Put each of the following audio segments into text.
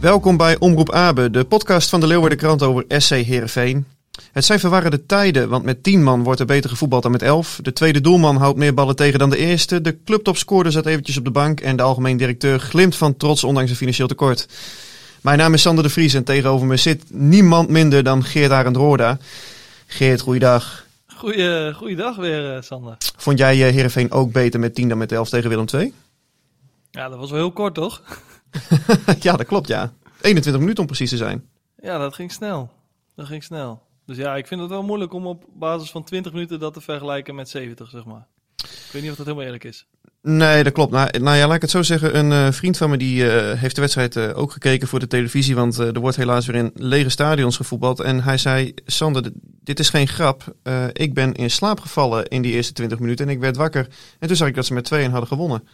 Welkom bij Omroep Abe, de podcast van de Leeuwardenkrant over SC Heerenveen. Het zijn verwarrende tijden, want met 10 man wordt er beter gevoetbald dan met 11. De tweede doelman houdt meer ballen tegen dan de eerste. De clubtopscorer zat eventjes op de bank en de algemeen directeur glimt van trots ondanks een financieel tekort. Mijn naam is Sander de Vries en tegenover me zit niemand minder dan Geert Arend Roorda. Geert, goeiedag. Goeie, goeiedag weer, uh, Sander. Vond jij uh, Heerenveen ook beter met 10 dan met 11 tegen Willem II? Ja, dat was wel heel kort, toch? ja, dat klopt, ja. 21 minuten om precies te zijn. Ja, dat ging snel. Dat ging snel. Dus ja, ik vind het wel moeilijk om op basis van 20 minuten dat te vergelijken met 70, zeg maar. Ik weet niet of dat helemaal eerlijk is. Nee, dat klopt. Nou, nou ja, laat ik het zo zeggen. Een uh, vriend van me die uh, heeft de wedstrijd uh, ook gekeken voor de televisie. Want er wordt helaas weer in lege stadions gevoetbald. En hij zei, Sander, dit is geen grap. ik ben in slaap gevallen in die eerste 20 minuten en ik werd wakker. En toen zag ik dat ze met 2 hadden gewonnen.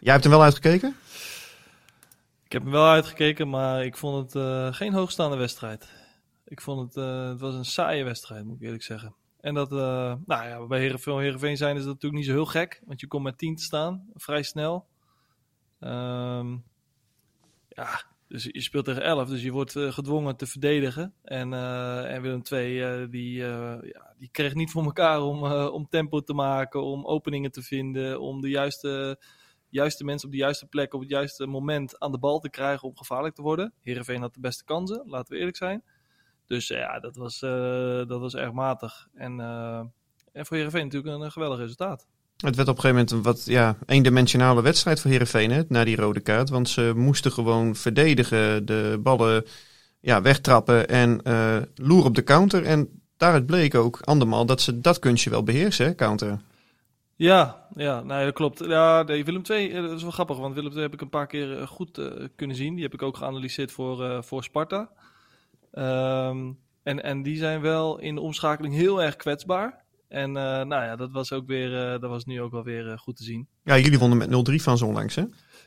Jij hebt hem wel uitgekeken? Ik heb hem wel uitgekeken, maar ik vond het uh, geen hoogstaande wedstrijd. Ik vond het, uh, het was een saaie wedstrijd, moet ik eerlijk zeggen. En dat, uh, nou ja, bij Heerenveen, zijn is dat natuurlijk niet zo heel gek, want je komt met 10 te staan, vrij snel. Um, ja, dus je speelt tegen 11, dus je wordt gedwongen te verdedigen. En, en Willem II, die, ja, die kreeg niet voor elkaar om, om tempo te maken, om openingen te vinden, om de juiste juiste mensen op de juiste plek op het juiste moment aan de bal te krijgen om gevaarlijk te worden. Heerenveen had de beste kansen, laten we eerlijk zijn. Dus ja, dat was, uh, dat was erg matig. En, uh, en voor Heerenveen natuurlijk een, geweldig resultaat. Het werd op een gegeven moment een wat ja, eendimensionale wedstrijd voor Heerenveen hè, na die rode kaart. Want ze moesten gewoon verdedigen, de ballen ja, wegtrappen en uh, loeren op de counter. En daaruit bleek ook andermaal dat ze dat kunstje wel beheersen, counter. Ja, ja, nee, dat klopt. Ja, nee, Willem II, dat is wel grappig, want Willem II heb ik een paar keer goed uh, kunnen zien. Die heb ik ook geanalyseerd voor, uh, voor Sparta. Um, en, en die zijn wel in de omschakeling heel erg kwetsbaar. En uh, nou ja, dat was ook weer, dat was nu ook wel weer goed te zien. Ja, jullie wonnen met 0-3 van zo onlangs, hè?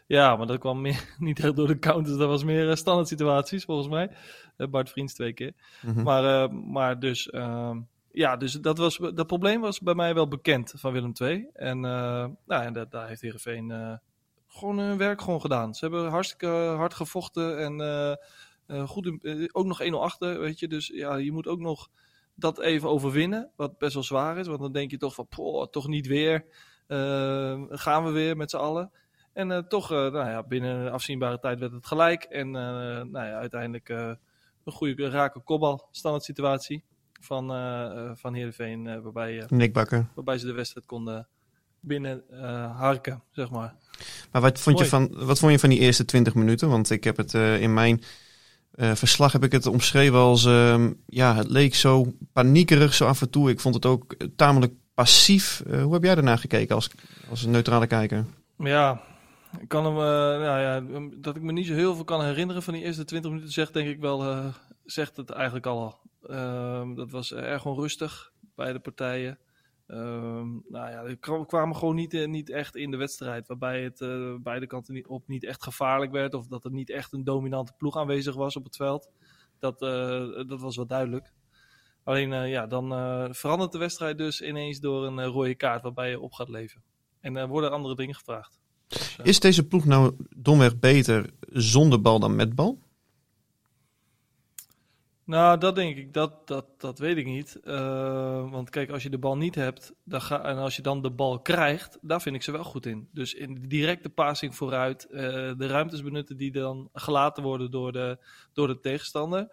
Ja, maar dat kwam meer, niet echt door de counters. Dat was meer standaard situaties, volgens mij. Bart Vriends twee keer. Mm -hmm. Maar, maar dus... Um, ja, dus dat, was, dat probleem was bij mij wel bekend van Willem II. En, uh, nou, en dat, daar heeft Heerenveen uh, gewoon hun werk gewoon gedaan. Ze hebben hartstikke hard gevochten en uh, goed, ook nog 1-0 achter, weet je. Dus ja, je moet ook nog dat even overwinnen, wat best wel zwaar is. Want dan denk je toch van, poh, toch niet weer. gaan we weer met z'n allen. En toch, nou ja, binnen een afzienbare tijd werd het gelijk. En nou ja, uiteindelijk een goede rake kopbal, standaard situatie van, uh, van Heerenveen. Uh, waarbij, Nick Bakker. waarbij ze de wedstrijd konden binnen harken, zeg maar. Maar wat vond, je van, wat vond je van die eerste 20 minuten? Want ik heb het in mijn verslag heb ik het omschreven als... Uh, ja, het leek zo paniekerig zo af en toe. Ik vond het ook tamelijk passief. hoe heb jij daarna gekeken als, als een neutrale kijker? Ja, ik kan hem, nou ja, dat ik me niet zo heel veel kan herinneren van die eerste 20 minuten, zegt denk ik wel, zegt het eigenlijk al Um, dat was erg onrustig, beide partijen. Um, nou ja, die kwamen gewoon niet, niet echt in de wedstrijd. Waarbij het uh, beide kanten niet, op niet echt gevaarlijk werd. Of dat er niet echt een dominante ploeg aanwezig was op het veld. Dat, uh, dat was wel duidelijk. Alleen ja, dan verandert de wedstrijd dus ineens door een rode kaart waarbij je op gaat leven. En er worden andere dingen gevraagd. Dus, Is deze ploeg nou domweg beter zonder bal dan met bal? Nou, dat denk ik, dat, dat, dat weet ik niet. Uh, want kijk, als je de bal niet hebt dan ga, en als je dan de bal krijgt, daar vind ik ze wel goed in. Dus in de directe passing vooruit, uh, de ruimtes benutten die dan gelaten worden door de, door de tegenstander.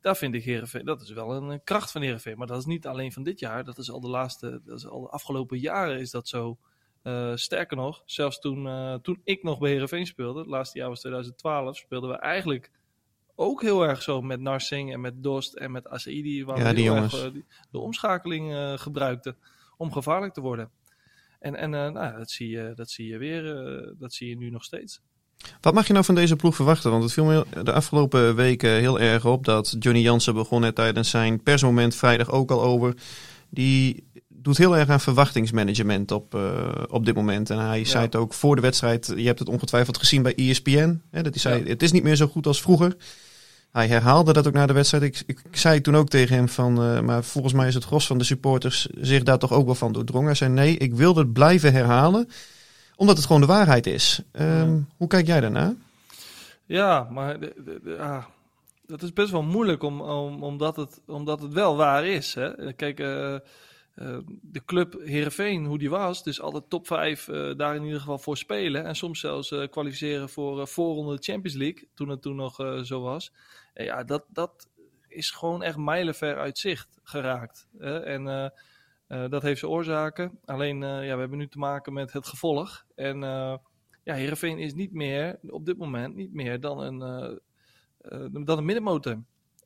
Daar vind ik Heerenveen, dat is wel een kracht van Heerenveen. Maar dat is niet alleen van dit jaar, dat is al de laatste, dat is al de afgelopen jaren is dat zo. Uh, sterker nog, zelfs toen, toen ik nog bij Heerenveen speelde, het laatste jaar was 2012, speelden we eigenlijk ook heel erg zo met Narsing en met Dost en met Asaidi. Waar ja, die jongens. erg, uh, de omschakeling gebruikten om gevaarlijk te worden. En, en nou, dat, zie je, dat zie je weer, dat zie je nu nog steeds. Wat mag je nou van deze ploeg verwachten? Want het viel me de afgelopen weken heel erg op dat Johnny Jansen begon net tijdens zijn persmoment vrijdag ook al over. Die doet heel erg aan verwachtingsmanagement op, uh, op dit moment. En hij ja. zei het ook voor de wedstrijd. Je hebt het ongetwijfeld gezien bij ESPN. Hè, dat hij zei, ja. het is niet meer zo goed als vroeger. Hij herhaalde dat ook na de wedstrijd. Ik, ik, ik zei toen ook tegen hem van, uh, maar volgens mij is het gros van de supporters zich daar toch ook wel van doordrongen. Hij zei nee, ik wil het blijven herhalen, omdat het gewoon de waarheid is. Um, ja. Hoe kijk jij daarna? Ja, maar de, de, de, ah, dat is best wel moeilijk om, om, omdat, het, omdat het wel waar is. Hè? Kijk, uh, uh, de club Heerenveen, hoe die was, dus altijd top 5 uh, daar in ieder geval voor spelen. En soms zelfs uh, kwalificeren voor voorronde Champions League, toen het toen nog zo was. En ja, dat, dat is gewoon echt mijlenver uit zicht geraakt. En dat heeft zijn oorzaken. Alleen, ja, we hebben nu te maken met het gevolg. En ja, Heerenveen is niet meer, op dit moment, niet meer dan een, dan een middenmotor.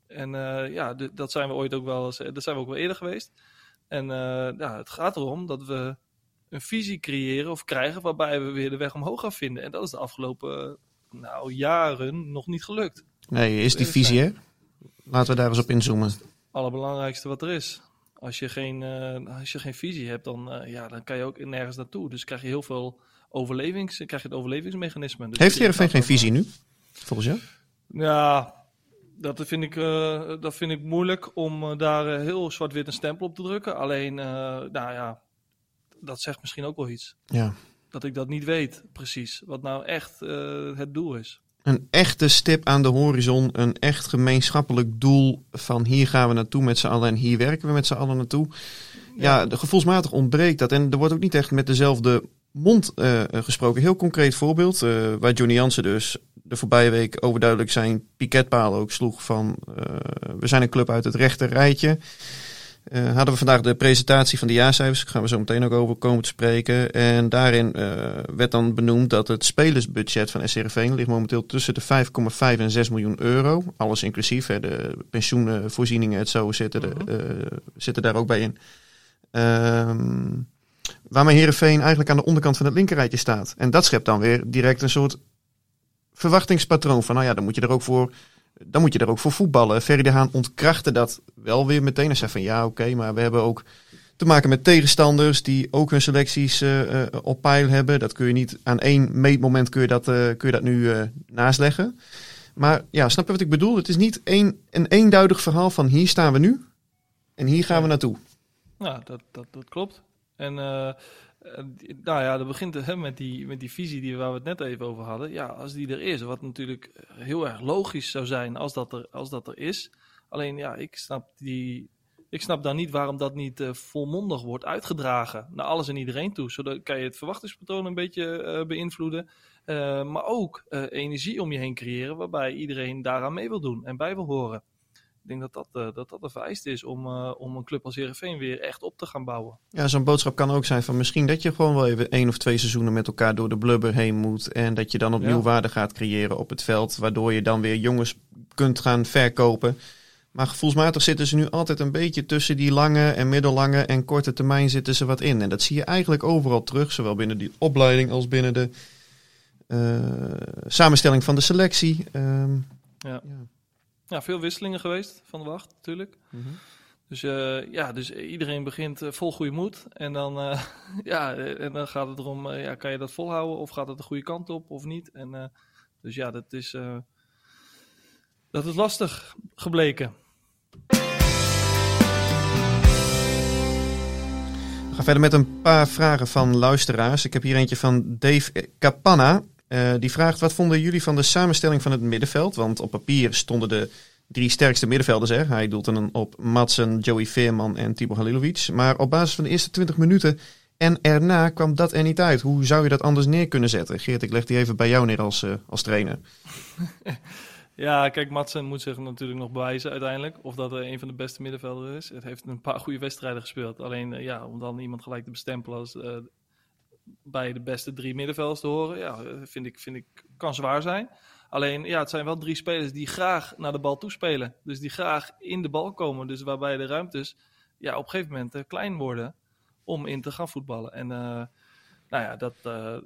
En ja, dat zijn we ooit ook wel, dat zijn we ook wel eerder geweest. En uh, ja, het gaat erom dat we een visie creëren of krijgen waarbij we weer de weg omhoog gaan vinden. En dat is de afgelopen nou, jaren nog niet gelukt. Nee, is die visie hè? Laten we daar eens op inzoomen. Het allerbelangrijkste wat er is. Als je geen, uh, als je geen visie hebt, dan, uh, ja, dan kan je ook nergens naartoe. Dus krijg je heel veel overlevings, krijg je het overlevingsmechanisme. Dus Heeft Heerenveen geen visie nu, volgens jou? Ja, dat vind, ik, uh, dat vind ik moeilijk om uh, daar uh, heel zwart-wit een stempel op te drukken. Alleen, nou ja, dat zegt misschien ook wel iets. Ja. Dat ik dat niet weet, precies. Wat nou echt het doel is. Een echte stip aan de horizon. Een echt gemeenschappelijk doel van hier gaan we naartoe met z'n allen en hier werken we met z'n allen naartoe. Ja, ja gevoelsmatig ontbreekt dat. En er wordt ook niet echt met dezelfde mond gesproken. Heel concreet voorbeeld, waar Johnny Jansen dus de voorbije week overduidelijk zijn piketpaal ook sloeg van uh, we zijn een club uit het rechte rijtje. Uh, hadden we vandaag de presentatie van de jaarcijfers, daar gaan we zo meteen ook over komen te spreken. En daarin uh, werd dan benoemd dat het spelersbudget van SCRV ligt momenteel tussen de 5,5 en 6 miljoen euro. Alles inclusief, hè, de pensioenvoorzieningen, het zo zitten, de, uh, zitten daar ook bij in. Um, waarmee Heerenveen eigenlijk aan de onderkant van het linkerrijtje staat. En dat schept dan weer direct een soort verwachtingspatroon van, nou ja, dan moet je er ook voor, dan moet je er ook voor voetballen. Ferry de Haan ontkrachtte dat wel weer meteen en zei van, ja, oké, okay, maar we hebben ook te maken met tegenstanders die ook hun selecties uh, uh, op peil hebben. Dat kun je niet aan één meetmoment kun je dat, uh, kun je dat nu uh, naast leggen. Maar ja, snap je wat ik bedoel? Het is niet één, een eenduidig verhaal van hier staan we nu en hier gaan we naartoe. Nou, dat, dat, dat klopt. En uh, nou ja, dat begint met, die, met die visie die, waar we het net even over hadden. Ja, als die er is, wat natuurlijk heel erg logisch zou zijn als dat er, als dat er is. Alleen ja, ik snap, die, ik snap dan niet waarom dat niet uh, volmondig wordt uitgedragen naar alles en iedereen toe. Zodat kan je het verwachtingspatroon een beetje uh, beïnvloeden. Maar ook energie om je heen creëren waarbij iedereen daaraan mee wil doen en bij wil horen. Ik denk dat dat, uh, dat, dat een vereist is om, uh, om een club als Heerenveen weer echt op te gaan bouwen. Ja, zo'n boodschap kan ook zijn van misschien dat je gewoon wel even één of twee seizoenen met elkaar door de blubber heen moet. En dat je dan opnieuw ja. waarde gaat creëren op het veld. Waardoor je dan weer jongens kunt gaan verkopen. Maar gevoelsmatig zitten ze nu altijd een beetje tussen die lange en middellange en korte termijn zitten ze wat in. En dat zie je eigenlijk overal terug. Zowel binnen die opleiding als binnen de uh, samenstelling van de selectie. Um, ja. ja. Ja, veel wisselingen geweest van de wacht natuurlijk. Mm -hmm. Dus uh, ja, dus iedereen begint uh, vol goede moed. En dan, uh, ja, en dan gaat het erom, ja, kan je dat volhouden of gaat het de goede kant op of niet? En, dus ja, dat is, dat is lastig gebleken. We gaan verder met een paar vragen van luisteraars. Ik heb hier eentje van Dave Capanna. Uh, die vraagt, wat vonden jullie van de samenstelling van het middenveld? Want op papier stonden de drie sterkste middenvelders er. Hij doelt dan op Madsen, Joey Veerman en Tibor Halilovic. Maar op basis van de eerste 20 minuten en erna kwam dat er niet uit. Hoe zou je dat anders neer kunnen zetten? Geert, ik leg die even bij jou neer als, uh, als trainer. ja, kijk, Madsen moet zich natuurlijk nog bewijzen uiteindelijk. Of dat er een van de beste middenvelders is. Het heeft een paar goede wedstrijden gespeeld. Alleen, uh, ja, om dan iemand gelijk te bestempelen als bij de beste drie middenvelders te horen. Ja, vind ik, vind ik kan zwaar zijn. Alleen, ja, het zijn wel drie spelers die graag naar de bal toespelen. Dus die graag in de bal komen. Dus waarbij de ruimtes ja, op een gegeven moment klein worden om in te gaan voetballen. En nou ja, dat,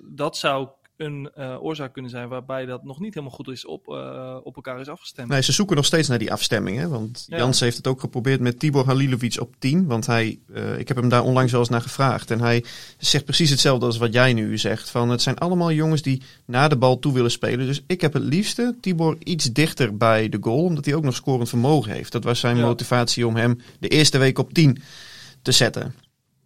dat zou een uh, oorzaak kunnen zijn waarbij dat nog niet helemaal goed is op, uh, op elkaar is afgestemd. Nee, ze zoeken nog steeds naar die afstemming. Hè? Want ja. Jans heeft het ook geprobeerd met Tibor Halilovic op 10. Want hij, uh, ik heb hem daar onlangs wel eens naar gevraagd. En hij zegt precies hetzelfde als wat jij nu zegt. Van het zijn allemaal jongens die naar de bal toe willen spelen. Dus ik heb het liefste Tibor iets dichter bij de goal. Omdat hij ook nog scorend vermogen heeft. Dat was zijn ja. motivatie om hem de eerste week op 10 te zetten.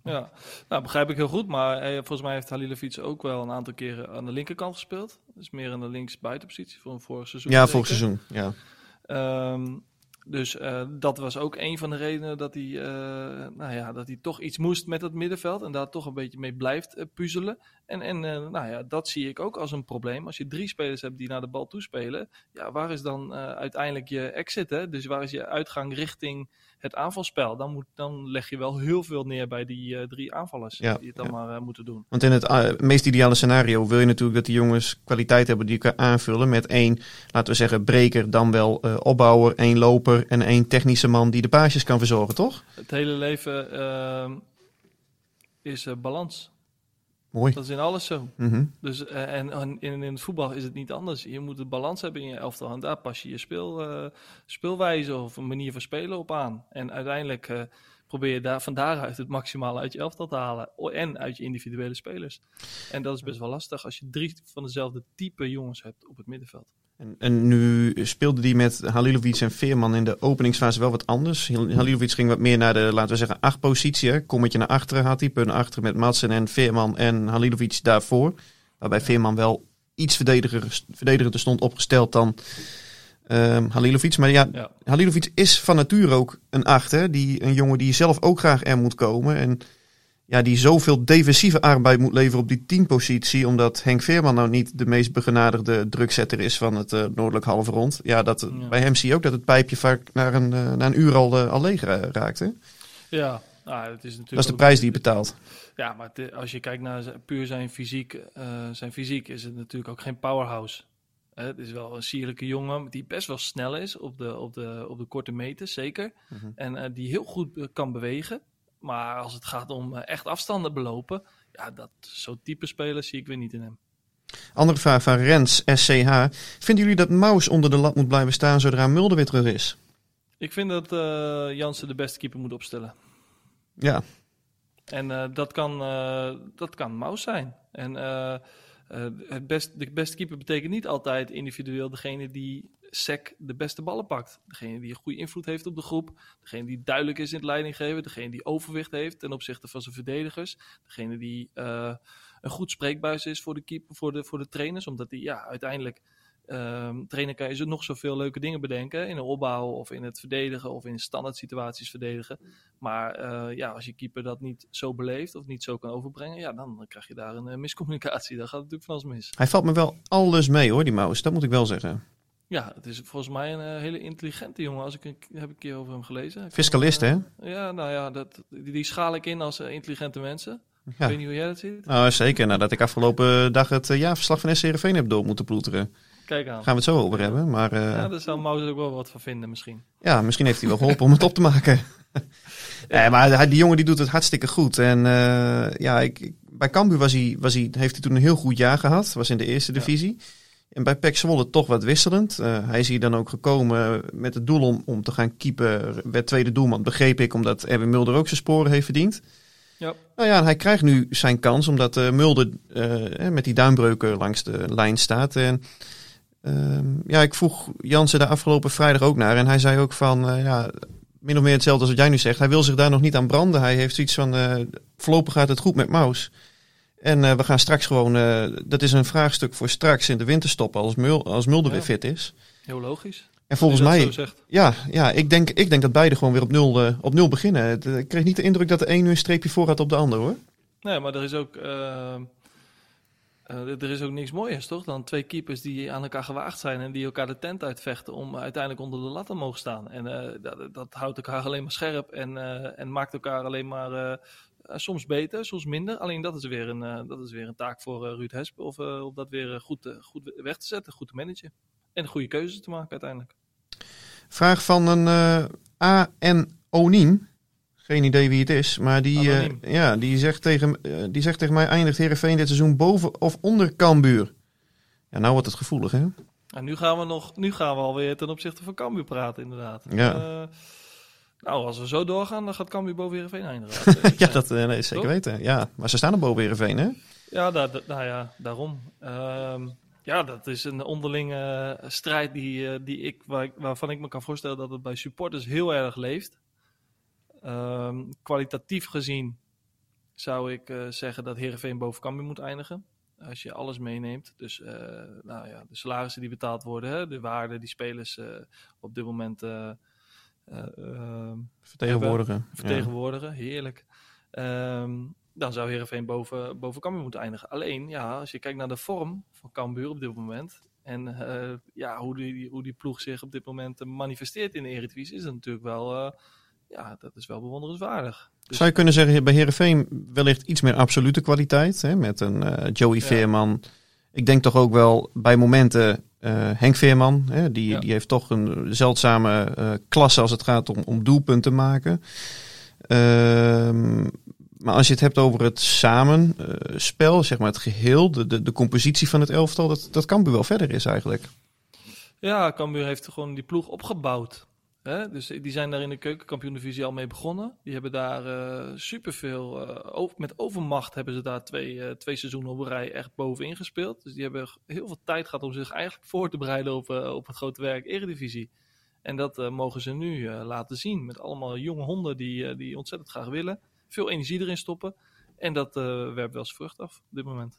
Ja, nou begrijp ik heel goed. Maar eh, volgens mij heeft Halilovic ook wel een aantal keren aan de linkerkant gespeeld. Dus meer in de links buitenpositie voor een vorig seizoen. Ja, vorig seizoen, ja. Um, dus uh, dat was ook een van de redenen dat hij, uh, nou ja, dat hij toch iets moest met het middenveld. En daar toch een beetje mee blijft uh, puzzelen. En, en nou ja, dat zie ik ook als een probleem. Als je drie spelers hebt die naar de bal toespelen. Ja, waar is dan uiteindelijk je exit? Hè? Dus waar is je uitgang richting het aanvalspel? Dan, moet, dan leg je wel heel veel neer bij die drie aanvallers. Ja, die het dan ja. maar moeten doen. Want in het meest ideale scenario wil je natuurlijk dat die jongens kwaliteit hebben die je kan aanvullen. Met één, laten we zeggen, breker, dan wel opbouwer, één loper en één technische man die de paasjes kan verzorgen, toch? Het hele leven uh, is balans. Mooi. Dat is in alles zo. Mm -hmm. Dus, uh, en, en in, in, het voetbal is het niet anders. Je moet een balans hebben in je elftal. En daar pas je je speel, speelwijze of een manier van spelen op aan. En uiteindelijk probeer je daar, van daaruit het maximale uit je elftal te halen. En uit je individuele spelers. En dat is best wel lastig als je drie van dezelfde type jongens hebt op het middenveld. En, en, nu speelde die met Halilovic en Veerman in de openingsfase wel wat anders. Halilovic ging wat meer naar de, laten we zeggen, acht positie. Kommetje naar achteren had hij, punt achter met Madsen en Veerman en Halilovic daarvoor. Waarbij Veerman wel iets verdediger, verdedigender stond opgesteld dan um, Halilovic. Maar ja, ja, Halilovic is van nature ook een acht. Hè? Die, een jongen die zelf ook graag er moet komen. En ja, die zoveel defensieve arbeid moet leveren op die teampositie. Omdat Henk Veerman nou niet de meest begenadigde drukzetter is van het uh, noordelijk halfrond. Ja, dat, ja. bij hem zie je ook dat het pijpje vaak naar een, uh, na een uur al, uh, al leeg raakt. Hè? Ja, nou, het is natuurlijk dat is de prijs die je betaalt. Ja, maar als je kijkt naar puur zijn fysiek, zijn fysiek is het natuurlijk ook geen powerhouse. Het is wel een sierlijke jongen die best wel snel is op de, op de, op de korte meters, zeker. Mhm. Mm -hmm. En die heel goed kan bewegen. Maar als het gaat om echt afstanden belopen, ja, dat zo'n type speler zie ik weer niet in hem. Andere vraag van Rens, SCH. Vinden jullie dat Maus onder de lat moet blijven staan zodra Mulder weer terug is? Ik vind dat uh, Jansen de beste keeper moet opstellen. Ja. En uh, dat, kan, uh, dat kan Maus zijn. En het best, de beste keeper betekent niet altijd individueel degene die SEC de beste ballen pakt. Degene die een goede invloed heeft op de groep. Degene die duidelijk is in het leidinggeven. Degene die overwicht heeft ten opzichte van zijn verdedigers. Degene die uh, een goed spreekbuis is voor de, keeper, voor de, voor de trainers. Omdat die ja, uiteindelijk... Um, trainer kan je zo nog zoveel leuke dingen bedenken. In een opbouw of in het verdedigen of in standaard situaties verdedigen. Maar uh, ja, als je keeper dat niet zo beleeft of niet zo kan overbrengen. Ja, dan krijg je daar een uh, miscommunicatie. Dan gaat het natuurlijk van alles mis. Hij valt me wel alles mee hoor, die Maus. Dat moet ik wel zeggen. Ja, het is volgens mij een uh, hele intelligente jongen. Als ik een, heb ik een keer over hem gelezen. Fiscalist, hè? Ja, nou ja, dat, die, die schaal ik in als uh, intelligente mensen. Ja. Ik weet niet hoe jij dat ziet. Nou, zeker. Nadat ik afgelopen dag het jaarverslag van SCRV heb door moeten ploeteren. Kijk aan. Gaan we het zo over hebben. Maar, ja, daar zou Maus ook wel wat van vinden misschien. Ja, misschien heeft hij wel geholpen om het op te maken. ja. nee, maar die jongen die doet het hartstikke goed. En ja, ik, bij Cambuur was hij, was hij, heeft hij toen een heel goed jaar gehad. Was in de eerste divisie. Ja. En bij Pek Zwolle toch wat wisselend. Uh, hij is hier dan ook gekomen met het doel om, om te gaan keepen. Werd tweede doelman, begreep ik, omdat Erwin Mulder ook zijn sporen heeft verdiend. Ja. Nou ja, hij krijgt nu zijn kans, omdat uh, Mulder uh, met die duimbreuken langs de lijn staat. En ja, ik vroeg Jansen de afgelopen vrijdag ook naar. En hij zei ook van, ja, min of meer hetzelfde als wat jij nu zegt. Hij wil zich daar nog niet aan branden. Hij heeft zoiets van, voorlopig gaat het goed met Maus. En uh, we gaan straks gewoon, uh, dat is een vraagstuk voor straks in de winterstop als, Mul, als Mulder ja. weer fit is. Heel logisch. En volgens mij, ja, ja ik, denk, ik denk dat beide gewoon weer op nul, uh, op nul beginnen. Ik kreeg niet de indruk dat de een nu een streepje voor had op de ander hoor. Nee, maar er is ook, er is ook niks mooiers toch dan twee keepers die aan elkaar gewaagd zijn en die elkaar de tent uitvechten om uiteindelijk onder de lat te mogen staan. En dat, dat, houdt elkaar alleen maar scherp en, en maakt elkaar alleen maar soms beter, soms minder. Alleen dat is weer een, dat is weer een taak voor Ruud Hesp. Of, om dat weer goed, goed weg te zetten, goed te managen. En goede keuzes te maken uiteindelijk. Vraag van een A.N. Oniem. Geen idee wie het is, maar die, ja, die, zegt tegen, die zegt tegen mij: eindigt Herenveen dit seizoen boven of onder Cambuur? Ja, nou wordt het gevoelig, hè? En nu gaan we nog, nu gaan we alweer ten opzichte van Cambuur praten, inderdaad. Ja. Uh, nou, als we zo doorgaan, dan gaat Cambuur boven Heerenveen eindigen. ja, dat uh, nee, zeker weten. Ja, maar ze staan er boven Heerenveen, hè? Ja, daar, nou ja, daarom. Uh, ja, dat is een onderlinge strijd die, die ik, waar, waarvan ik me kan voorstellen dat het bij supporters heel erg leeft. Ehm, kwalitatief gezien zou ik zeggen dat Heerenveen boven Cambuur moet eindigen. Als je alles meeneemt. Dus uh, nou ja, de salarissen die betaald worden, hè, de waarde die spelers op dit moment uh, vertegenwoordigen. Vertegenwoordigen, heerlijk. Um, dan zou Heerenveen boven, boven Cambuur moeten eindigen. Alleen, ja, als je kijkt naar de vorm van Cambuur op dit moment. En ja, hoe die, hoe die ploeg zich op dit moment manifesteert in de Eredivisie, is dat natuurlijk wel, ja, dat is wel bewonderenswaardig. Dus... Zou je kunnen zeggen, bij Herenveen wellicht iets meer absolute kwaliteit. Hè, met een uh, Joey Veerman. Ik denk toch ook wel bij momenten uh, Henk Veerman. Hè, die, ja. die heeft toch een zeldzame uh, klasse als het gaat om, om doelpunten maken. Ehm, maar als je het hebt over het samenspel, zeg maar het geheel, de, de, de compositie van het elftal, dat, dat Cambuur wel verder is eigenlijk. Ja, Cambuur heeft gewoon die ploeg opgebouwd. Hè? Dus die zijn daar in de keukenkampioen-divisie al mee begonnen. Die hebben daar uh, superveel, over, met overmacht hebben ze daar twee, uh, twee seizoenen op rij echt bovenin gespeeld. Dus die hebben heel veel tijd gehad om zich eigenlijk voor te bereiden op, op het grote werk Eredivisie. En dat mogen ze nu laten zien met allemaal jonge honden die, die ontzettend graag willen. Veel energie erin stoppen. En dat werpt wel eens vrucht af op dit moment.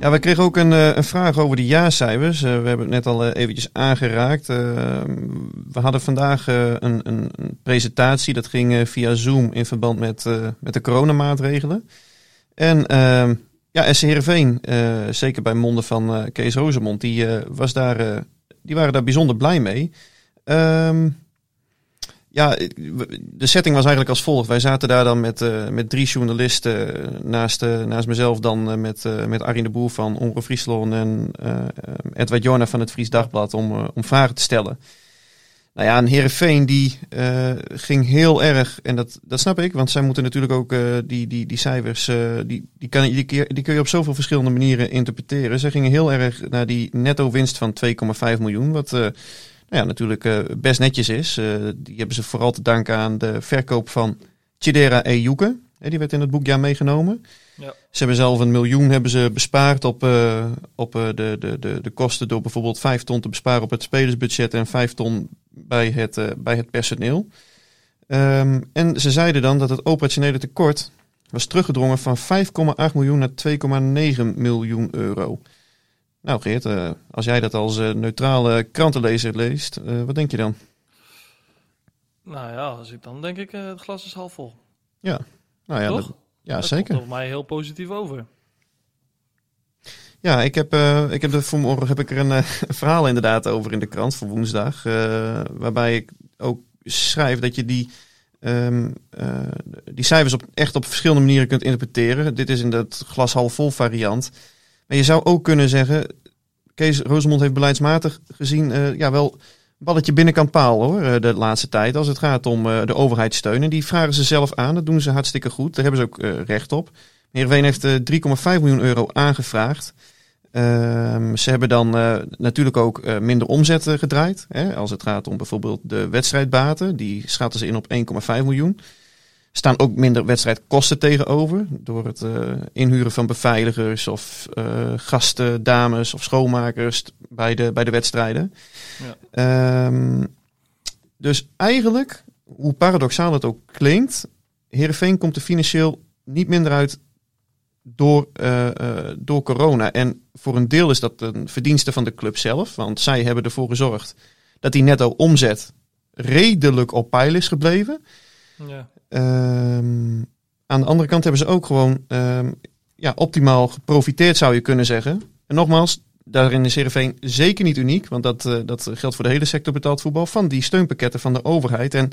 Ja, we kregen ook een, een vraag over de jaarcijfers. we hebben het net al eventjes aangeraakt. we hadden vandaag een, een, presentatie. Dat ging via Zoom in verband met, met de coronamaatregelen. En ja, SC Heerenveen, zeker bij monden van Kees Rozemond, die, was daar, die waren daar bijzonder blij mee. Um, ja, de setting was eigenlijk als volgt. Wij zaten daar dan met, uh, met drie journalisten naast, uh, naast mezelf dan met, met Arjen de Boer van Omroep Friesland en Edward Jorna van het Fries Dagblad om, om vragen te stellen. Nou ja, een Heerenveen die ging heel erg, en dat, dat snap ik, want zij moeten natuurlijk ook die, die, die cijfers, die, die, kan, die, die kun je op zoveel verschillende manieren interpreteren. Zij gingen heel erg naar die netto winst van 2,5 miljoen, wat ja, natuurlijk uh, best netjes is. Uh, die hebben ze vooral te danken aan de verkoop van Chidera Ejuke. die werd in het boekjaar meegenomen. Ja. Ze hebben zelf een miljoen hebben ze bespaard op, op de, de, de, de kosten door bijvoorbeeld vijf ton te besparen op het spelersbudget en vijf ton bij het, bij het personeel. Um, en ze zeiden dan dat het operationele tekort was teruggedrongen van 5,8 miljoen naar 2,9 miljoen euro. Nou Geert, uh, als jij dat als uh, neutrale krantenlezer leest, uh, wat denk je dan? Nou ja, als ik dan denk ik, het glas is half vol. Ja, nou ja, Toch? Dat, ja dat zeker. komt mij heel positief over. Ja, ik heb, ik heb er vanmorgen heb ik er een verhaal inderdaad over in de krant voor woensdag. Waarbij ik ook schrijf dat je die, um, die cijfers op, echt op verschillende manieren kunt interpreteren. Dit is in dat glas half vol variant. Maar je zou ook kunnen zeggen, Kees Rosemond heeft beleidsmatig gezien uh, ja, wel balletje binnenkant paal hoor, uh, de laatste tijd. Als het gaat om uh, de overheidssteun. En die vragen ze zelf aan, dat doen ze hartstikke goed. Daar hebben ze ook recht op. Heerenveen heeft 3,5 miljoen euro aangevraagd. Ehm, ze hebben dan natuurlijk ook minder omzet gedraaid. Hè, als het gaat om bijvoorbeeld de wedstrijdbaten. Die schatten ze in op 1,5 miljoen staan ook minder wedstrijdkosten tegenover. Door het uh, inhuren van beveiligers of uh, gasten, dames of schoonmakers bij de, bij de wedstrijden. Ja. Um, dus eigenlijk, hoe paradoxaal het ook klinkt, Heerenveen komt er financieel niet minder uit door, uh, door corona. En voor een deel is dat een verdienste van de club zelf. Want zij hebben ervoor gezorgd dat die netto omzet redelijk op peil is gebleven. Ja. Um, aan de andere kant hebben ze ook gewoon um, ja, optimaal geprofiteerd, zou je kunnen zeggen. En nogmaals, daarin is Heerenveen zeker niet uniek, want dat, uh, dat geldt voor de hele sector betaald voetbal, van die steunpakketten van de overheid. En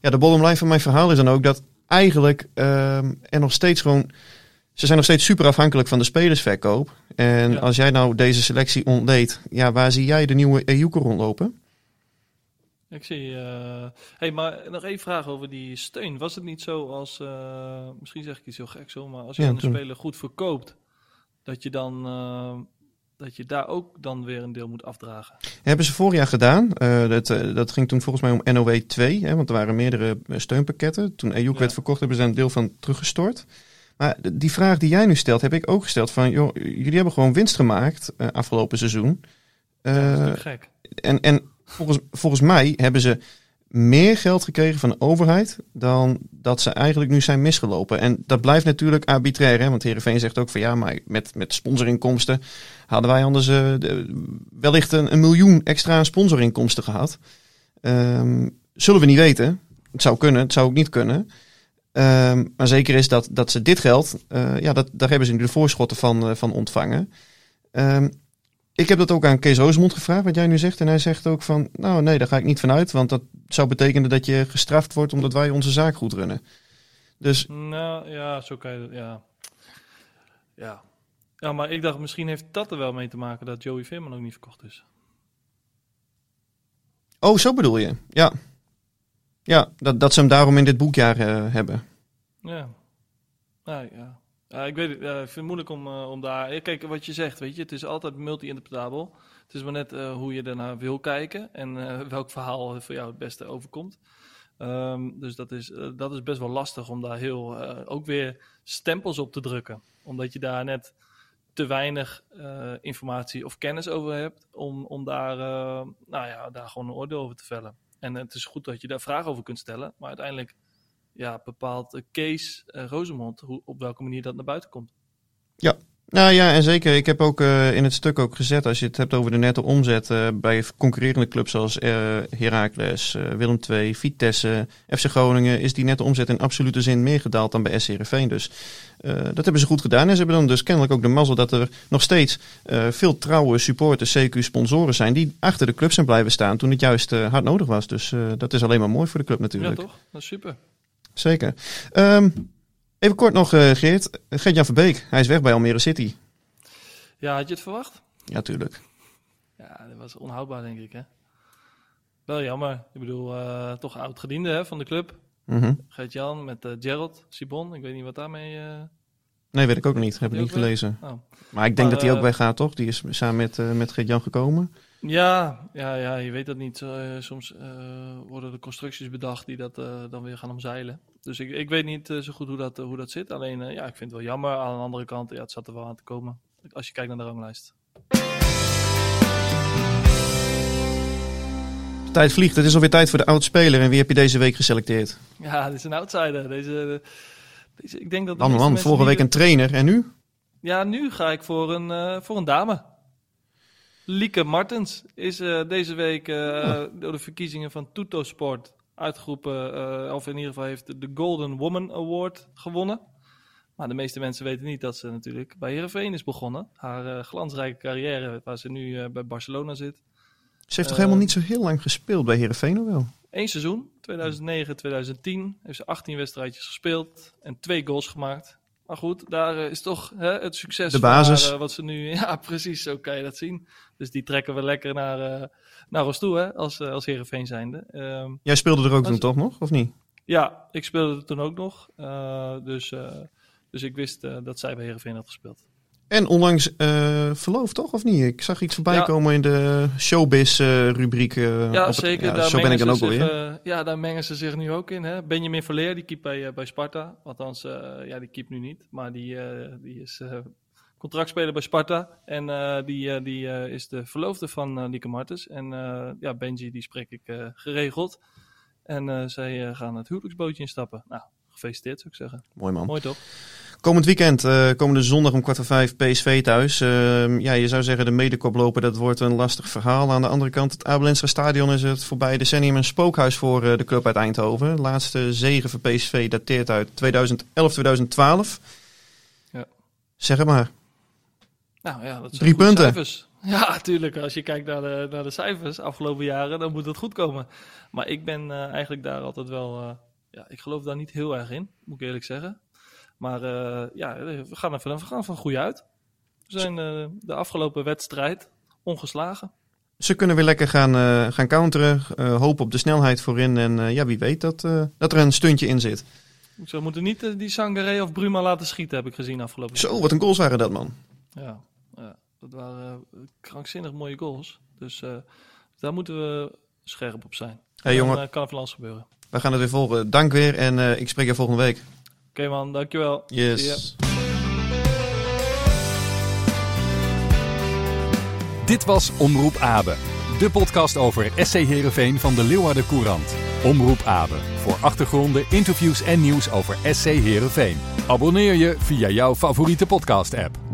ja, de bottom line van mijn verhaal is dan ook dat eigenlijk er nog steeds gewoon, ze zijn nog steeds super afhankelijk van de spelersverkoop. En Ja. als jij nou deze selectie ontleedt, ja, waar zie jij de nieuwe Ejuke rondlopen? Ik zie. eh hey, maar nog één vraag over die steun. Was het niet zo als. eh, misschien zeg ik iets heel geks zo, maar als je Ja, een speler goed verkoopt, dat je dan. eh, dat je daar ook dan weer een deel moet afdragen. Hebben ze vorig jaar gedaan. Dat, dat ging toen volgens mij om NOW 2, hè, want er waren meerdere steunpakketten. Toen Ejuk Ja. werd verkocht, hebben ze daar een deel van teruggestort. Maar die vraag die jij nu stelt, heb ik ook gesteld. Van, joh, jullie hebben gewoon winst gemaakt afgelopen seizoen. Ja, dat is gek. en en volgens, volgens mij hebben ze meer geld gekregen van de overheid dan dat ze eigenlijk nu zijn misgelopen. En dat blijft natuurlijk arbitrair, hè? want Heerenveen zegt ook van ja, maar met, met sponsorinkomsten hadden wij anders de- wellicht een, een miljoen extra sponsorinkomsten gehad. Ehm, zullen we niet weten. Het zou kunnen, het zou ook niet kunnen. Ehm, maar zeker is dat, dat ze dit geld, eh, ja, dat, daar hebben ze nu de voorschotten van, eh, van ontvangen. Ehm, ik heb dat ook aan Kees Rosemond gevraagd, wat jij nu zegt. En hij zegt ook van, nou nee, daar ga ik niet vanuit. Want dat zou betekenen dat je gestraft wordt omdat wij onze zaak goed runnen. Dus Nou ja, zo kan je dat. Ja. ja. Ja, maar ik dacht misschien heeft dat er wel mee te maken dat Joey Veerman ook niet verkocht is. Oh, zo bedoel je? Ja. Ja, dat, dat ze hem daarom in dit boekjaar eh, hebben. Ja. Nou, ja. Ja, ik weet ik vind het moeilijk om, eh, om daar... Kijk, wat je zegt, weet je, het is altijd multi-interpretabel. Het is maar net eh, hoe je ernaar wil kijken en eh, welk verhaal voor jou het beste overkomt. Ehm, dus dat is, eh, dat is best wel lastig om daar heel eh, ook weer stempels op te drukken. Omdat je daar net te weinig eh, informatie of kennis over hebt om, om daar, eh, nou ja, daar gewoon een oordeel over te vellen. En het is goed dat je daar vragen over kunt stellen, maar uiteindelijk ja, bepaalt eh, Kees uh, Rosemond hoe, op welke manier dat naar buiten komt. Nou ja, en zeker. Ik heb ook eh, in het stuk ook gezet, als je het hebt over de nette omzet bij concurrerende clubs zoals eh Heracles, Willem II, Vitesse, FC Groningen, is die nette omzet in absolute zin meer gedaald dan bij SC Heerenveen. Dus dat hebben ze goed gedaan. En ze hebben dan dus kennelijk ook de mazzel dat er nog steeds veel trouwe supporters, CQ sponsoren zijn, die achter de club zijn blijven staan toen het juist hard nodig was. Dus dat is alleen maar mooi voor de club natuurlijk. Ja, toch? Dat is super. Zeker. Ehm, even kort nog, eh Geert. Gert-Jan Verbeek, hij is weg bij Almere City. Ja, had je het verwacht? Ja, tuurlijk. Ja, dat was onhoudbaar, denk ik. Hè? Wel jammer. Ik bedoel, uh, toch oud-gediende hè, van de club. Mhm. Gert-Jan met uh, Gerald, Sibon. Ik weet niet wat daarmee... Uh... Nee, weet ik ook niet. Heb ik niet gelezen. Oh. Maar ik denk maar, dat hij ook weggaat, toch? Die is samen met, uh, met Gert-Jan gekomen. Ja, ja, ja, je weet dat niet. Uh, soms uh, worden er constructies bedacht die dat uh, dan weer gaan omzeilen. Dus ik, ik weet niet zo goed hoe dat, hoe dat zit. Alleen, ja, ik vind het wel jammer. Aan de andere kant, ja, het zat er wel aan te komen. Als je kijkt naar de ranglijst. De tijd vliegt. Het is alweer tijd voor de oudspeler. En wie heb je deze week geselecteerd? Ja, dit is een outsider. Deze, deze, ik denk dat man, vorige week een trainer. En nu? Ja, nu ga ik voor een, voor een dame. Lieke Martens is uh, deze week uh, oh. door de verkiezingen van Tuto Sport uitgeroepen, of in ieder geval heeft de Golden Woman Award gewonnen. Maar de meeste mensen weten niet dat ze natuurlijk bij Heerenveen is begonnen. Haar glansrijke carrière, waar ze nu bij Barcelona zit. Ze heeft toch helemaal niet zo heel lang gespeeld bij Heerenveen, of wel? Eén seizoen, 2009, 2010, heeft ze 18 wedstrijdjes gespeeld en twee goals gemaakt. Maar goed, daar uh, is toch hè, het succes de basis. Haar, uh, wat ze nu, ja precies, zo kan je dat zien. Dus die trekken we lekker naar, uh, naar ons toe, hè, als, als Heerenveen zijnde. Um, Jij speelde er ook toen toch nog, of niet? Ja, ik speelde er toen ook nog. dus, dus ik wist dat zij bij Heerenveen had gespeeld. En onlangs uh, verloofd, toch? Of niet? Ik zag iets voorbij ja. komen in de showbiz-rubriek. Uh, ja, zeker. Ja, daar zo ben ik dan ook zich, alweer. Uh, ja, daar mengen ze zich nu ook in. Hè? Benjamin Verleer, die keept bij, bij Sparta. Althans, ja, die keept nu niet. Maar die, die is contractspeler bij Sparta. En die, die is de verloofde van Lieke Martens. En ja, Benji, die spreek ik geregeld. En zij gaan het huwelijksbootje instappen. Nou, gefeliciteerd zou ik zeggen. Mooi man. Mooi toch? Komend weekend, uh, komende zondag om kwart voor vijf, PSV thuis. Uh, ja, je zou zeggen de medekoploper, dat wordt een lastig verhaal. Aan de andere kant, het Abelensra Stadion is het voorbij decennium een spookhuis voor uh, de club uit Eindhoven. De laatste zege voor PSV dateert uit 2011-2012. Ja. Zeg het maar. Nou ja, dat zijn Drie punten. Cijfers. Ja, tuurlijk. Als je kijkt naar de, naar de cijfers afgelopen jaren, dan moet het goed komen. Maar ik ben uh, eigenlijk daar altijd wel... Ja, ik geloof daar niet heel erg in, moet ik eerlijk zeggen. Maar uh, ja, we gaan er van, we gaan van goed uit. We zijn de afgelopen wedstrijd ongeslagen. Ze kunnen weer lekker gaan, uh, gaan counteren. Uh, hopen op de snelheid voorin. En uh, ja, wie weet dat, dat er een stuntje in zit. Ze moeten niet die Sangaré of Bruma laten schieten, heb ik gezien afgelopen Zo, wat een goals waren dat, man. Ja, ja dat waren krankzinnig mooie goals. Dus daar moeten we scherp op zijn. Hey, jongen. Dan kan er van alles gebeuren. We gaan het weer volgen. Dank weer en ik spreek je volgende week. Oké okay, man, dankjewel. Yes. Dit was Omroep Abe, de podcast over SC Heerenveen van de Leeuwarden Courant. Omroep Abe, voor achtergronden, interviews en nieuws over SC Heerenveen. Abonneer je via jouw favoriete podcast-app.